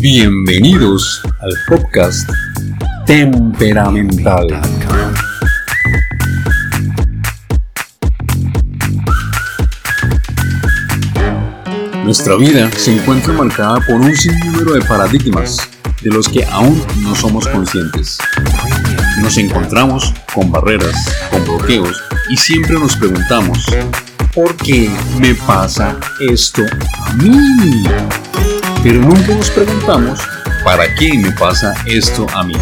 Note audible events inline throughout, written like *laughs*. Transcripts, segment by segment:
Bienvenidos al podcast Temperamental. Nuestra vida se encuentra marcada por un sinnúmero de paradigmas de los que aún no somos conscientes. Nos encontramos con barreras, con bloqueos y siempre nos preguntamos, ¿por qué me pasa esto a mí? Pero nunca nos preguntamos, ¿para qué me pasa esto a mí?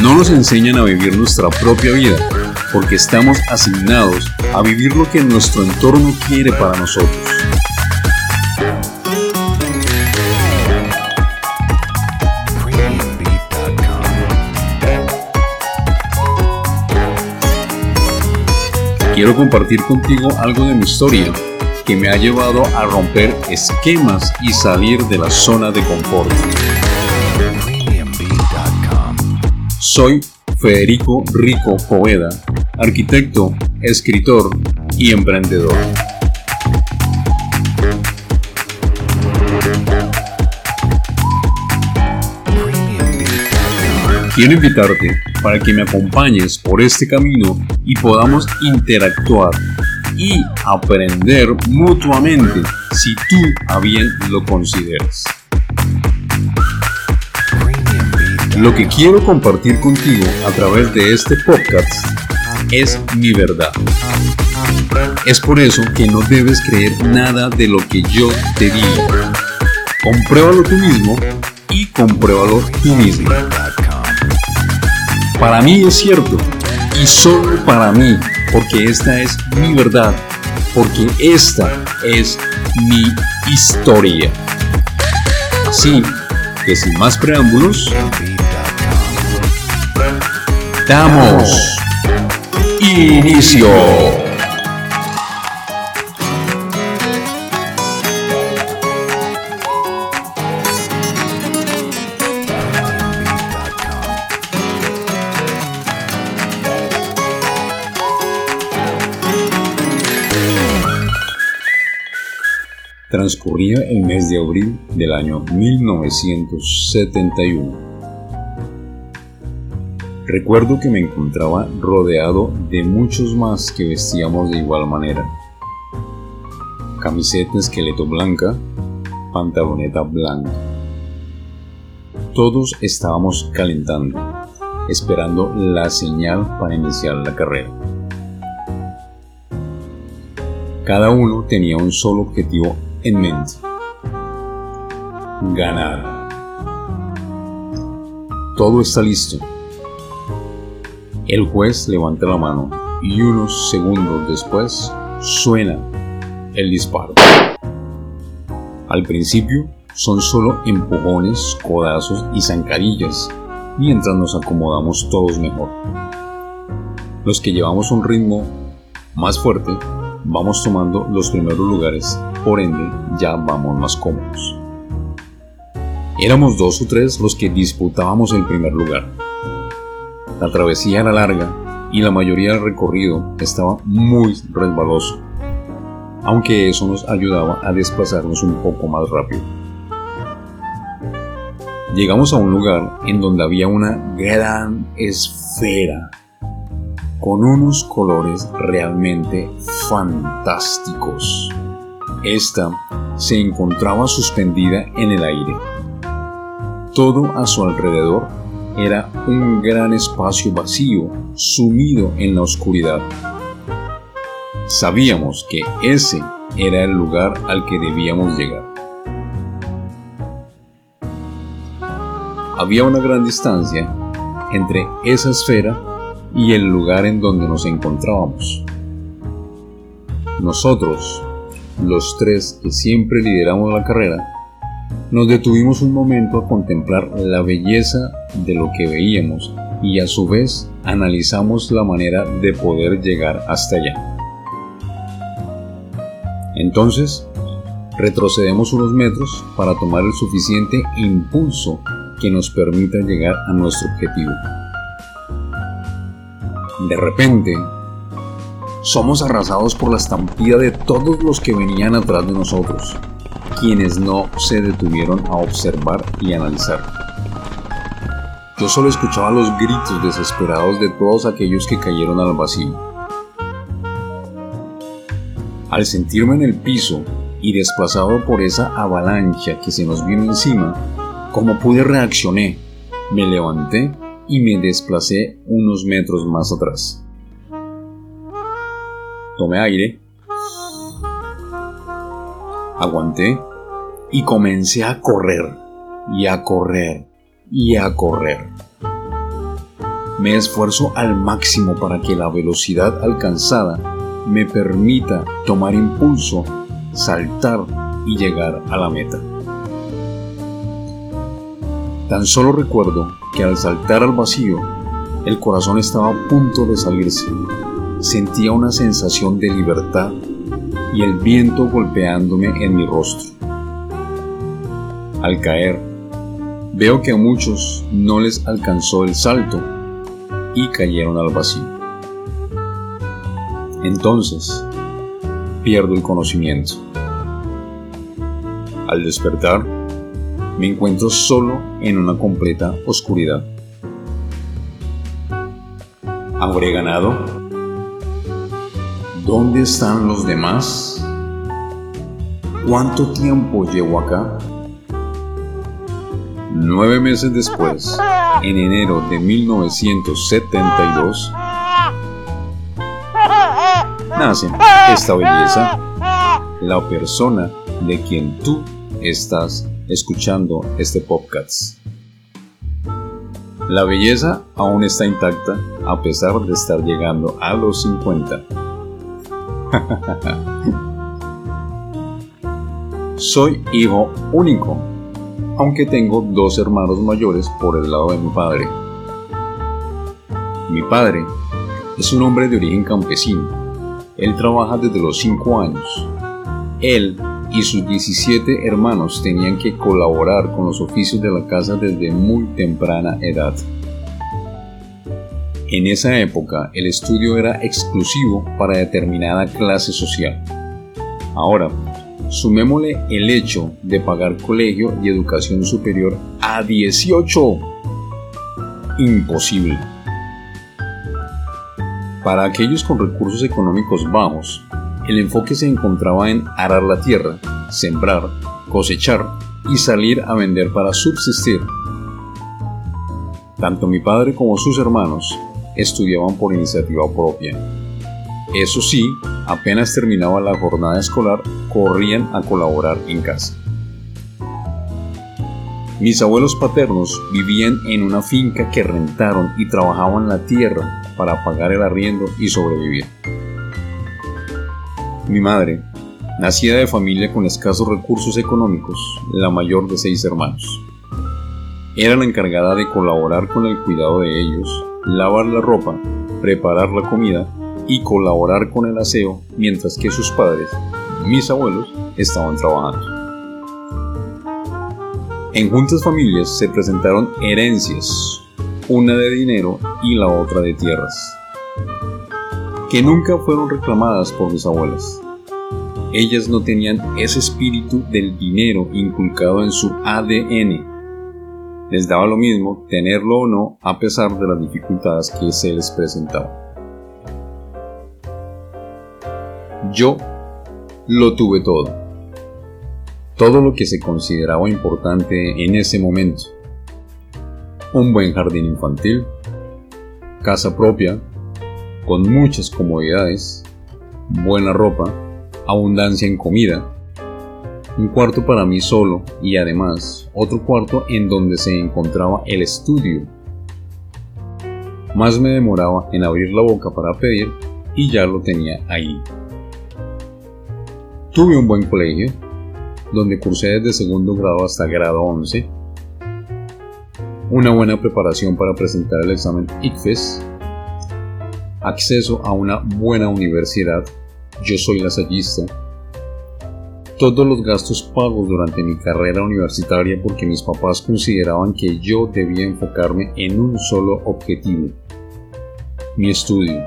No nos enseñan a vivir nuestra propia vida porque estamos asignados a vivir lo que nuestro entorno quiere para nosotros. Quiero compartir contigo algo de mi historia que me ha llevado a romper esquemas y salir de la zona de confort. Soy Federico Rico Poveda, arquitecto, escritor y emprendedor. Quiero invitarte para que me acompañes por este camino y podamos interactuar y aprender mutuamente si tú a bien lo consideras. Lo que quiero compartir contigo a través de este podcast es mi verdad. Es por eso que no debes creer nada de lo que yo te digo. Compruébalo tú mismo y compruébalo tú mismo. Para mí es cierto y solo para mí, porque esta es mi verdad, porque esta es mi historia. Así que sin más preámbulos, damos inicio. Transcurría el mes de abril del año 1971. Recuerdo que me encontraba rodeado de muchos más que vestíamos de igual manera. Camiseta esqueleto blanca, pantaloneta blanca. Todos estábamos calentando, esperando la señal para iniciar la carrera. Cada uno tenía un solo objetivo en mente. Ganar. Todo está listo. El juez levanta la mano y unos segundos después suena el disparo. Al principio son solo empujones, codazos y zancadillas, mientras nos acomodamos todos mejor. Los que llevamos un ritmo más fuerte vamos tomando los primeros lugares, por ende ya vamos más cómodos. Éramos dos o tres los que disputábamos el primer lugar. La travesía era larga y la mayoría del recorrido estaba muy resbaloso, aunque eso nos ayudaba a desplazarnos un poco más rápido. Llegamos a un lugar en donde había una gran esfera con unos colores realmente fantásticos. Esta se encontraba suspendida en el aire. Todo a su alrededor era un gran espacio vacío, sumido en la oscuridad. Sabíamos que ese era el lugar al que debíamos llegar. Había una gran distancia entre esa esfera y el lugar en donde nos encontrábamos. Nosotros, los tres que siempre lideramos la carrera, nos detuvimos un momento a contemplar la belleza de lo que veíamos y a su vez analizamos la manera de poder llegar hasta allá. Entonces, retrocedemos unos metros para tomar el suficiente impulso que nos permita llegar a nuestro objetivo. De repente, somos arrasados por la estampida de todos los que venían atrás de nosotros, quienes no se detuvieron a observar y analizar. Yo solo escuchaba los gritos desesperados de todos aquellos que cayeron al vacío. Al sentirme en el piso y desplazado por esa avalancha que se nos vino encima, como pude reaccioné, me levanté y me desplacé unos metros más atrás. Tomé aire, aguanté y comencé a correr y a correr y a correr. Me esfuerzo al máximo para que la velocidad alcanzada me permita tomar impulso, saltar y llegar a la meta. Tan solo recuerdo que al saltar al vacío, el corazón estaba a punto de salirse. Sentía una sensación de libertad y el viento golpeándome en mi rostro. Al caer, veo que a muchos no les alcanzó el salto y cayeron al vacío. Entonces, pierdo el conocimiento. Al despertar, me encuentro solo en una completa oscuridad. ¿Habré ganado? ¿Dónde están los demás? ¿Cuánto tiempo llevo acá? Nueve meses después, en enero de 1972, nace esta belleza, la persona de quien tú estás escuchando este podcast. La belleza aún está intacta a pesar de estar llegando a los 50. *laughs* Soy hijo único, aunque tengo dos hermanos mayores por el lado de mi padre. Mi padre es un hombre de origen campesino. Él trabaja desde los 5 años. Él y sus 17 hermanos tenían que colaborar con los oficios de la casa desde muy temprana edad. En esa época el estudio era exclusivo para determinada clase social. Ahora, sumémosle el hecho de pagar colegio y educación superior a 18. Imposible. Para aquellos con recursos económicos bajos, el enfoque se encontraba en arar la tierra, sembrar, cosechar y salir a vender para subsistir. Tanto mi padre como sus hermanos estudiaban por iniciativa propia. Eso sí, apenas terminaba la jornada escolar, corrían a colaborar en casa. Mis abuelos paternos vivían en una finca que rentaron y trabajaban la tierra para pagar el arriendo y sobrevivir. Mi madre, nacida de familia con escasos recursos económicos, la mayor de seis hermanos. Era la encargada de colaborar con el cuidado de ellos, lavar la ropa, preparar la comida y colaborar con el aseo mientras que sus padres, mis abuelos, estaban trabajando. En juntas familias se presentaron herencias, una de dinero y la otra de tierras que nunca fueron reclamadas por mis abuelas. Ellas no tenían ese espíritu del dinero inculcado en su ADN. Les daba lo mismo tenerlo o no a pesar de las dificultades que se les presentaban. Yo lo tuve todo. Todo lo que se consideraba importante en ese momento. Un buen jardín infantil, casa propia, con muchas comodidades, buena ropa, abundancia en comida, un cuarto para mí solo y además otro cuarto en donde se encontraba el estudio. Más me demoraba en abrir la boca para pedir y ya lo tenía ahí. Tuve un buen colegio, donde cursé desde segundo grado hasta grado 11, una buena preparación para presentar el examen ICFES acceso a una buena universidad, yo soy lasallista, todos los gastos pagos durante mi carrera universitaria porque mis papás consideraban que yo debía enfocarme en un solo objetivo, mi estudio.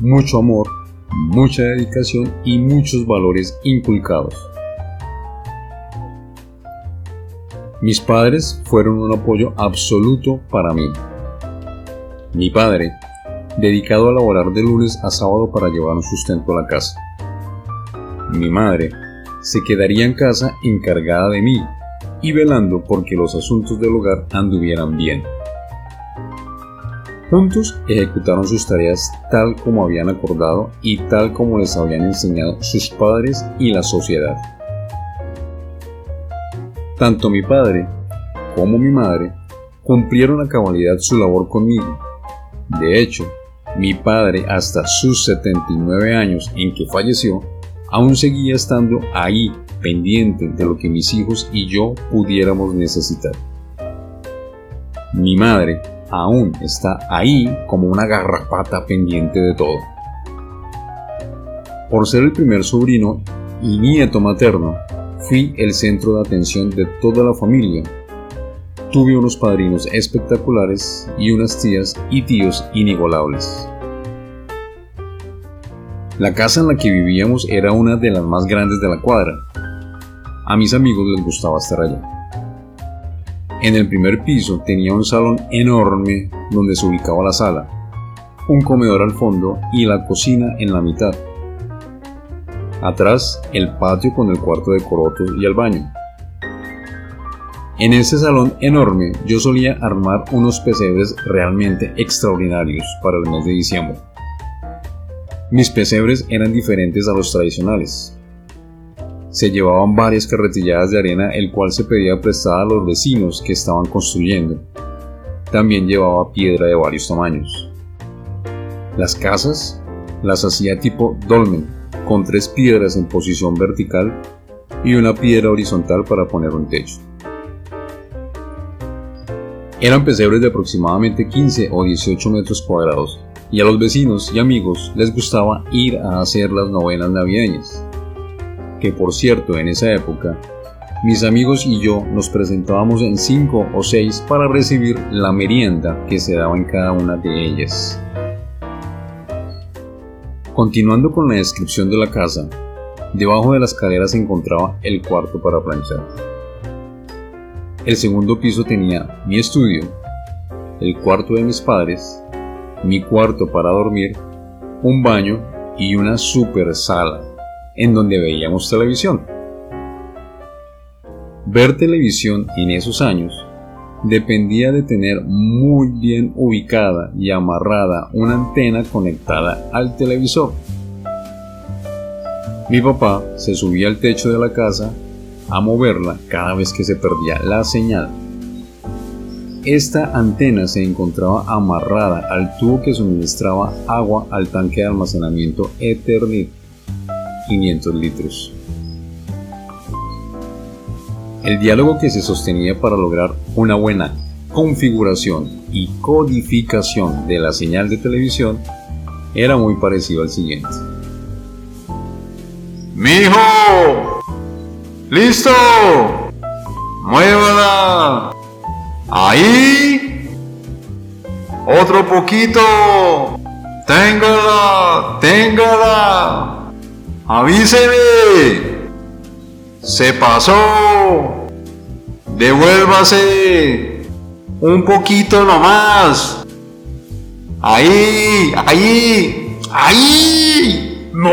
Mucho amor, mucha dedicación y muchos valores inculcados. Mis padres fueron un apoyo absoluto para mí. Mi padre, dedicado a laborar de lunes a sábado para llevar un sustento a la casa mi madre, se quedaría en casa encargada de mí y velando porque los asuntos del hogar anduvieran bien. Juntos ejecutaron sus tareas tal como habían acordado y tal como les habían enseñado sus padres y la sociedad. Tanto mi padre como mi madre cumplieron a cabalidad su labor conmigo. De hecho, mi padre hasta sus 79 años en que falleció aún seguía estando ahí, pendiente de lo que mis hijos y yo pudiéramos necesitar. Mi madre aún está ahí como una garrapata pendiente de todo. Por ser el primer sobrino y nieto materno, fui el centro de atención de toda la familia. Tuve unos padrinos espectaculares y unas tías y tíos inigualables. La casa en la que vivíamos era una de las más grandes de la cuadra. A mis amigos les gustaba estar allá. En el primer piso tenía un salón enorme donde se ubicaba la sala, un comedor al fondo y la cocina en la mitad. Atrás, el patio con el cuarto de corotos y el baño. En ese salón enorme yo solía armar unos pesebres realmente extraordinarios para el mes de diciembre. Mis pesebres eran diferentes a los tradicionales. Se llevaban varias carretilladas de arena el cual se pedía prestada a los vecinos que estaban construyendo. También llevaba piedra de varios tamaños. Las casas las hacía tipo dolmen, con tres piedras en posición vertical y una piedra horizontal para poner un techo. Eran pesebres de aproximadamente 15 o 18 metros cuadrados y a los vecinos y amigos les gustaba ir a hacer las novenas navideñas. Que por cierto, en esa época, mis amigos y yo nos presentábamos en cinco o seis para recibir la merienda que se daba en cada una de ellas. Continuando con la descripción de la casa, debajo de la escalera se encontraba el cuarto para planchar. El segundo piso tenía mi estudio, el cuarto de mis padres mi cuarto para dormir, un baño y una super sala en donde veíamos televisión. Ver televisión en esos años dependía de tener muy bien ubicada y amarrada una antena conectada al televisor. Mi papá se subía al techo de la casa a moverla cada vez que se perdía la señal. Esta antena se encontraba amarrada al tubo que suministraba agua al tanque de almacenamiento Eternit, 500 litros. El diálogo que se sostenía para lograr una buena configuración y codificación de la señal de televisión era muy parecido al siguiente. ¡Mijo! ¡Listo! ¡Muévala! Ahí. Otro poquito. Téngala, téngala. Avíseme. Se pasó. Devuélvase. Un poquito nomás. Ahí, ahí, ahí. No,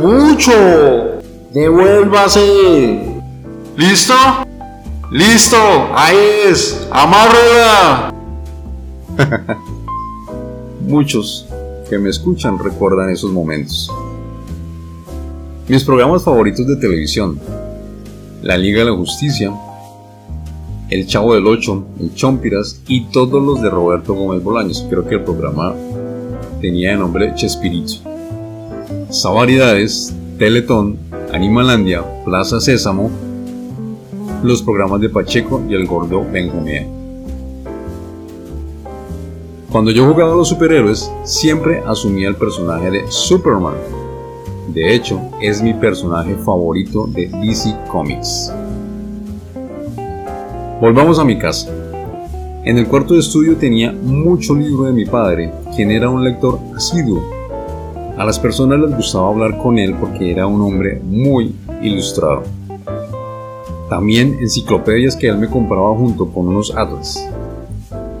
mucho. Devuélvase. ¿Listo? ¡Listo! ¡Ahí es! ¡Amárrela! *laughs* Muchos que me escuchan recuerdan esos momentos. Mis programas favoritos de televisión. La Liga de la Justicia, El Chavo del Ocho, El Chompiras y todos los de Roberto Gómez Bolaños. Creo que el programa tenía de nombre Chespirito. Savaridades, Teletón, Animalandia, Plaza Sésamo, los programas de Pacheco y el gordo Benjamín. Cuando yo jugaba a los superhéroes, siempre asumía el personaje de Superman. De hecho, es mi personaje favorito de DC Comics. Volvamos a mi casa. En el cuarto de estudio tenía mucho libro de mi padre, quien era un lector asiduo. A las personas les gustaba hablar con él porque era un hombre muy ilustrado. También enciclopedias que él me compraba junto con unos atlas.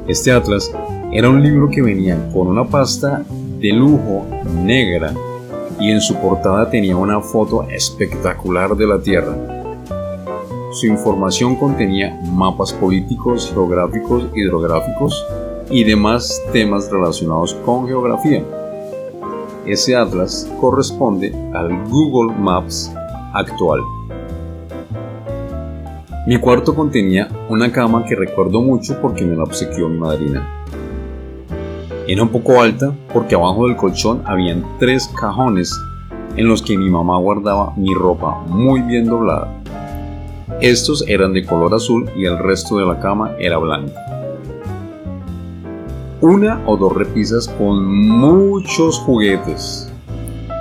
Este atlas era un libro que venía con una pasta de lujo negra y en su portada tenía una foto espectacular de la Tierra. Su información contenía mapas políticos, geográficos, hidrográficos y demás temas relacionados con geografía. Ese atlas corresponde al Google Maps actual. Mi cuarto contenía una cama que recuerdo mucho porque me la obsequió mi madrina. Era un poco alta porque abajo del colchón habían tres cajones en los que mi mamá guardaba mi ropa muy bien doblada. Estos eran de color azul y el resto de la cama era blanca. Una o dos repisas con muchos juguetes.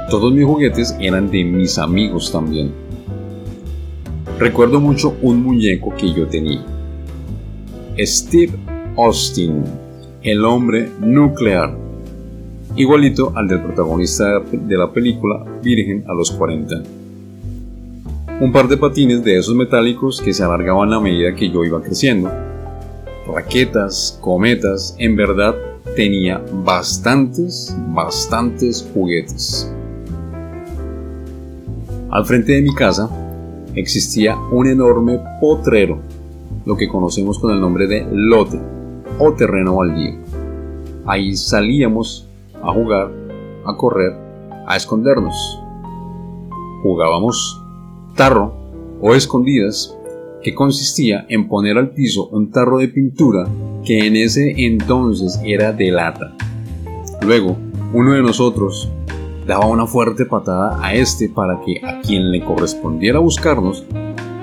Todos mis juguetes eran de mis amigos también. Recuerdo mucho un muñeco que yo tenía. Steve Austin, el hombre nuclear, igualito al del protagonista de la película Virgen a los 40. Un par de patines de esos metálicos que se alargaban a medida que yo iba creciendo. Raquetas, cometas, en verdad tenía bastantes, bastantes juguetes. Al frente de mi casa existía un enorme potrero, lo que conocemos con el nombre de lote o terreno baldío. Ahí salíamos a jugar, a correr, a escondernos. Jugábamos tarro o escondidas, que consistía en poner al piso un tarro de pintura que en ese entonces era de lata. Luego, uno de nosotros daba una fuerte patada a este para que a quien le correspondiera buscarnos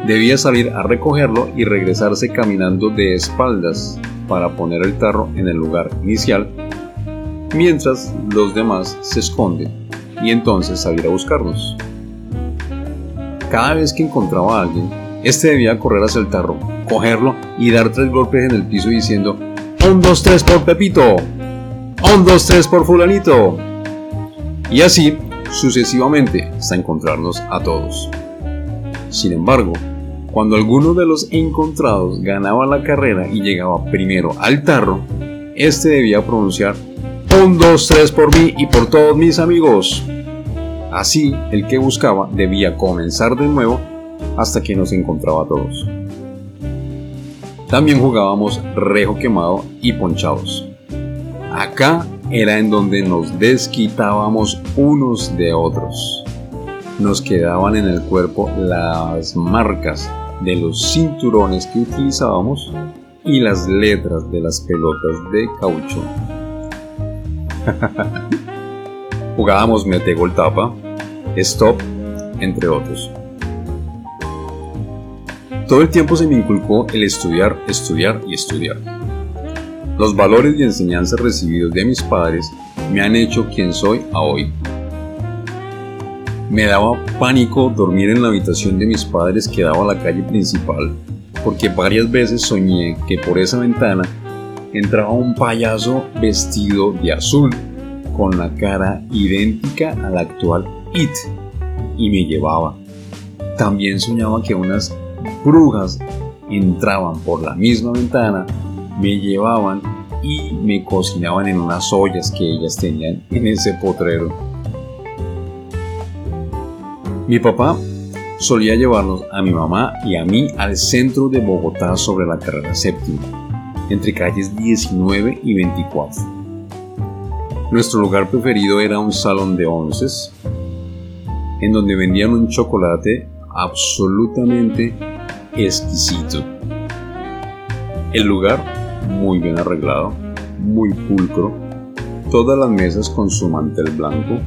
debía salir a recogerlo y regresarse caminando de espaldas para poner el tarro en el lugar inicial mientras los demás se esconden y entonces salir a buscarnos. Cada vez que encontraba a alguien, este debía correr hacia el tarro, cogerlo y dar tres golpes en el piso diciendo un, dos, tres por Pepito, un, dos, tres por fulanito. Y así sucesivamente hasta encontrarnos a todos. Sin embargo, cuando alguno de los encontrados ganaba la carrera y llegaba primero al tarro, este debía pronunciar un, dos, tres por mí y por todos mis amigos. Así, el que buscaba debía comenzar de nuevo hasta que nos encontraba todos. También jugábamos rejo quemado y ponchados. Acá era en donde nos desquitábamos unos de otros. Nos quedaban en el cuerpo las marcas de los cinturones que utilizábamos y las letras de las pelotas de caucho *laughs* Jugábamos mete gol tapa, stop, entre otros. Todo el tiempo se me inculcó el estudiar, estudiar y estudiar. Los valores y enseñanzas recibidos de mis padres me han hecho quien soy a hoy. Me daba pánico dormir en la habitación de mis padres que daba a la calle principal, porque varias veces soñé que por esa ventana entraba un payaso vestido de azul, con la cara idéntica al actual It, y me llevaba. También soñaba que unas brujas entraban por la misma ventana, me llevaban y me cocinaban en unas ollas que ellas tenían en ese potrero. Mi papá solía llevarnos a mi mamá y a mí al centro de Bogotá sobre la carrera séptima entre calles 19 y 24. Nuestro lugar preferido era un salón de onces, en donde vendían un chocolate absolutamente exquisito. El lugar muy bien arreglado, muy pulcro, todas las mesas con su mantel blanco.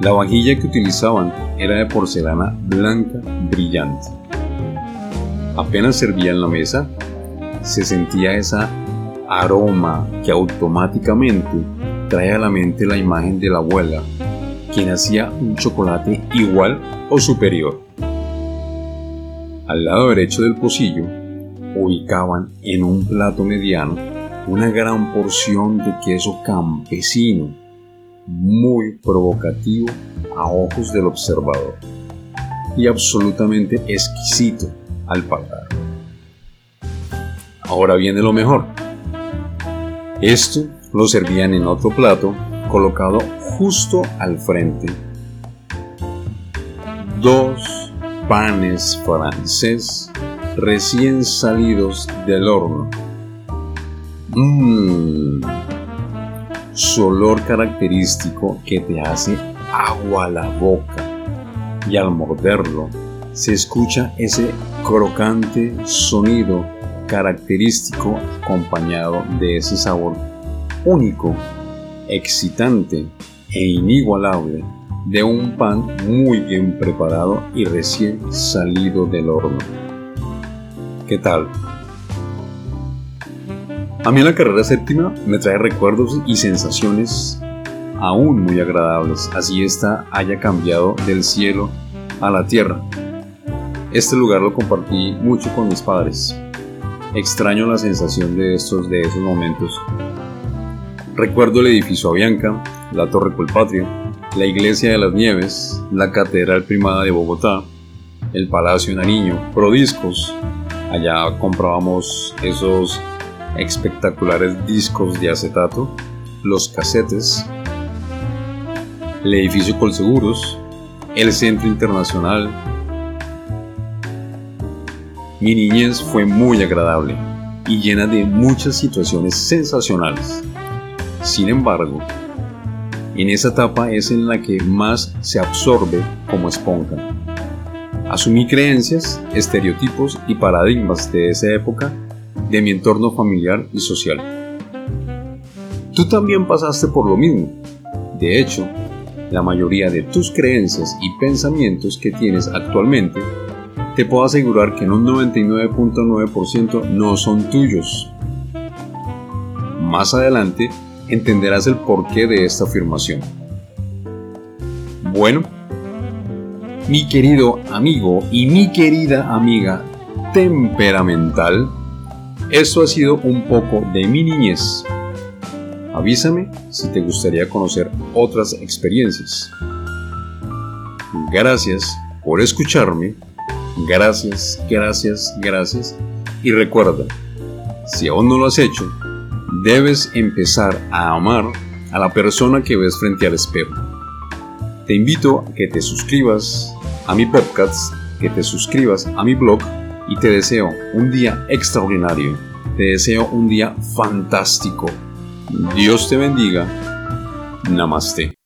La vajilla que utilizaban era de porcelana blanca brillante. Apenas servían la mesa, se sentía esa aroma que automáticamente trae a la mente la imagen de la abuela quien hacía un chocolate igual o superior. Al lado derecho del pocillo ubicaban en un plato mediano una gran porción de queso campesino, muy provocativo a ojos del observador y absolutamente exquisito al paladar. Ahora viene lo mejor. Esto lo servían en otro plato colocado justo al frente. Dos panes francés recién salidos del horno. Mmm, su olor característico que te hace agua a la boca y al morderlo se escucha ese crocante sonido característico acompañado de ese sabor único, excitante e inigualable de un pan muy bien preparado y recién salido del horno. ¿Qué tal? A mí la carrera séptima me trae recuerdos y sensaciones aún muy agradables, así esta haya cambiado del cielo a la tierra. Este lugar lo compartí mucho con mis padres. Extraño la sensación de estos de esos momentos. Recuerdo el edificio Avianca, la Torre Colpatria, la Iglesia de las Nieves, la Catedral Primada de Bogotá, el Palacio Nariño, Prodiscos. Allá comprábamos esos espectaculares discos de acetato, los casetes, el edificio Colseguros, el Centro Internacional. Mi niñez fue muy agradable y llena de muchas situaciones sensacionales. Sin embargo, en esa etapa es en la que más se absorbe como esponja. Asumí creencias, estereotipos y paradigmas de esa época de mi entorno familiar y social. Tú también pasaste por lo mismo. De hecho, la mayoría de tus creencias y pensamientos que tienes actualmente, te puedo asegurar que en un 99.9% no son tuyos. Más adelante entenderás el porqué de esta afirmación. Bueno, mi querido amigo y mi querida amiga temperamental, esto ha sido un poco de mi niñez. Avísame si te gustaría conocer otras experiencias. Gracias por escucharme. Gracias, gracias, gracias. Y recuerda, si aún no lo has hecho, debes empezar a amar a la persona que ves frente al espejo. Te invito a que te suscribas a mi podcast, que te suscribas a mi blog y te deseo un día extraordinario. Te deseo un día fantástico Dios te bendiga. Namaste.